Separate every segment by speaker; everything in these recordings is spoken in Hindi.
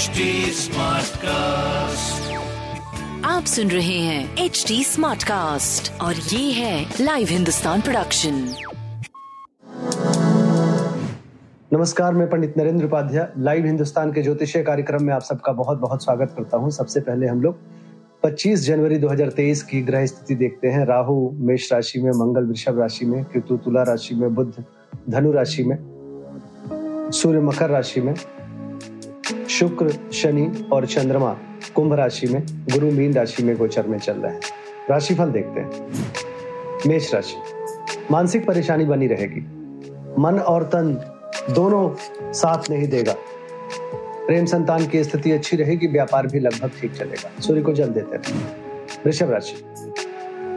Speaker 1: HD Smartcast.
Speaker 2: आप सुन रहे हैं एच डी स्मार्ट कास्ट और ये है लाइव हिंदुस्तान प्रोडक्शन
Speaker 3: नमस्कार मैं पंडित नरेंद्र उपाध्याय लाइव हिंदुस्तान के ज्योतिषीय कार्यक्रम में आप सबका बहुत बहुत स्वागत करता हूँ। सबसे पहले हम लोग 25 जनवरी 2023 की ग्रह स्थिति देखते हैं। राहु मेष राशि में मंगल वृषभ राशि में केतु तुला राशि में बुध धनु राशि में सूर्य मकर राशि में शुक्र, शनि और चंद्रमा कुंभ राशि में, गुरु मीन राशि में गोचर में चल रहे हैं। राशिफल देखते हैं। मेष राशि। मानसिक परेशानी बनी रहेगी। मन और तन दोनों साथ नहीं देगा। प्रेम संतान की स्थिति अच्छी रहेगी, व्यापार भी लगभग ठीक चलेगा। सूर्य को जल देते हैं। वृषभ राशि।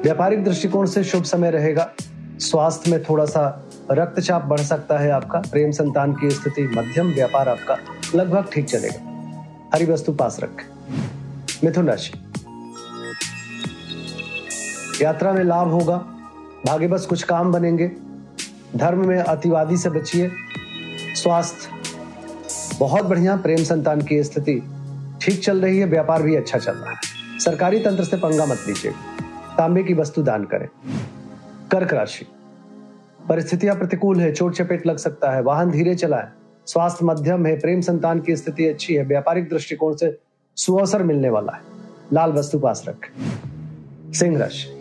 Speaker 3: व्यापारिक दृष्टिकोण से शुभ समय रहेगा। स्वास्थ्य में थोड़ा सा रक्तचाप बढ़ सकता है आपका। प्रेम संतान की स्थिति मध्यम, व्यापार आपका लगभग ठीक चलेगा। हरी वस्तु पास रख। मिथुन राशि। यात्रा में लाभ होगा। भाग्य बस कुछ काम बनेंगे। धर्म में अतिवादी से बचिए। स्वास्थ्य। बहुत बढ़िया प्रेम संतान की स्थिति। ठीक चल रही है, व्यापार भी अच्छा चल रहा है। सरकारी तंत्र से पंगा मत लीजिए। तांबे की वस्तु दान करें। कर्क राशि। परिस्थितियाँ प्रतिकूल है चोट चपेट लग सकता है। वाहन धीरे चलाएँ। स्वास्थ्य मध्यम है, प्रेम संतान की स्थिति अच्छी है, व्यापारिक दृष्टिकोण से सुअवसर मिलने वाला है। लाल वस्तु पास रख। सिंह राशि।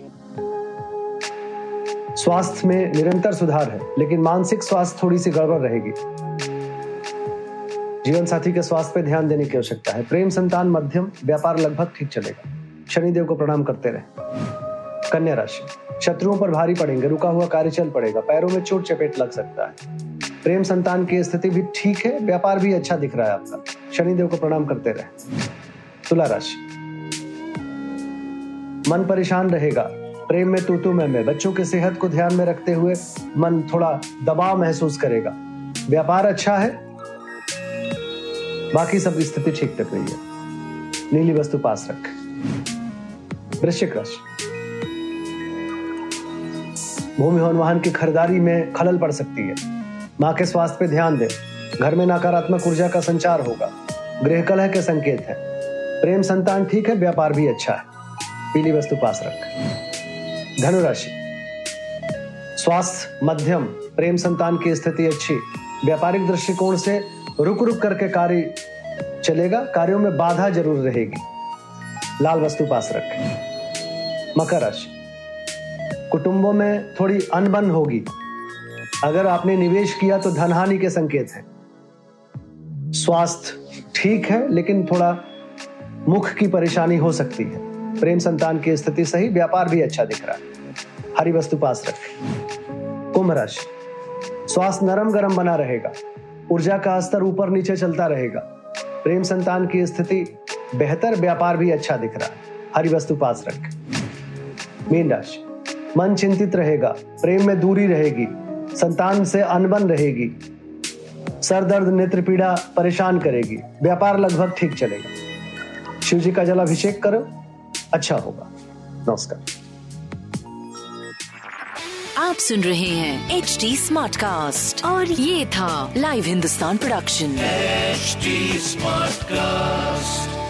Speaker 3: स्वास्थ्य में निरंतर सुधार है, लेकिन मानसिक स्वास्थ्य थोड़ी सी गड़बड़ रहेगी। जीवन साथी के स्वास्थ्य पे ध्यान देने की आवश्यकता है। प्रेम संतान मध्यम, व्यापार लगभग ठीक चलेगा। शनिदेव को प्रणाम करते रहे। कन्या राशि। शत्रुओं पर भारी पड़ेंगे, रुका हुआ कार्य चल पड़ेगा। पैरों में चोट चपेट लग सकता है। प्रेम संतान की स्थिति भी ठीक है, व्यापार भी अच्छा दिख रहा है आपका। शनिदेव को प्रणाम करते रहे। तुला राशि। मन परेशान रहेगा। प्रेम में तू तू मैं मैं। बच्चों की सेहत को ध्यान में रखते हुए मन थोड़ा दबाव महसूस करेगा। व्यापार अच्छा है। बाकी सब स्थिति ठीक तक रही है। नीली वस्तु पास रख। वृश्चिक राशि। भूमि भवन वाहन की खरीदारी में खलल पड़ सकती है। माँ के स्वास्थ्य पे ध्यान दें। घर में नकारात्मक ऊर्जा का संचार होगा। गृह कलह के संकेत है। प्रेम संतान ठीक है, व्यापार भी अच्छा है। पीली वस्तु पास रख। धनुराशि। स्वास्थ्य, मध्यम, प्रेम संतान की स्थिति अच्छी। व्यापारिक दृष्टिकोण से रुक रुक करके कार्य चलेगा, कार्यों में बाधा ज़रूर रहेगी। लाल वस्तु पास रख। मकर राशि। कुटुंबों में थोड़ी अनबन होगी। अगर आपने निवेश किया तो धनहानि के संकेत है। स्वास्थ्य ठीक है, लेकिन थोड़ा मुख की परेशानी हो सकती है। प्रेम संतान की स्थिति सही, व्यापार भी अच्छा दिख रहा है। हरी वस्तु पास रखें। कुंभ राशि। स्वास्थ्य नरम गरम बना रहेगा। ऊर्जा का स्तर ऊपर नीचे चलता रहेगा। प्रेम संतान की स्थिति बेहतर, व्यापार भी अच्छा दिख रहा है। हरी वस्तु पास रख। मीन राशि। मन चिंतित रहेगा। प्रेम में दूरी रहेगी। संतान से अनबन रहेगी। सर दर्द नेत्र पीड़ा परेशान करेगी। व्यापार लगभग ठीक चलेगा। शिव जी का जलाभिषेक करो। अच्छा होगा। नमस्कार।
Speaker 2: आप सुन रहे हैं एच डी स्मार्ट कास्ट और ये था live Hindustan production
Speaker 1: HD Smartcast.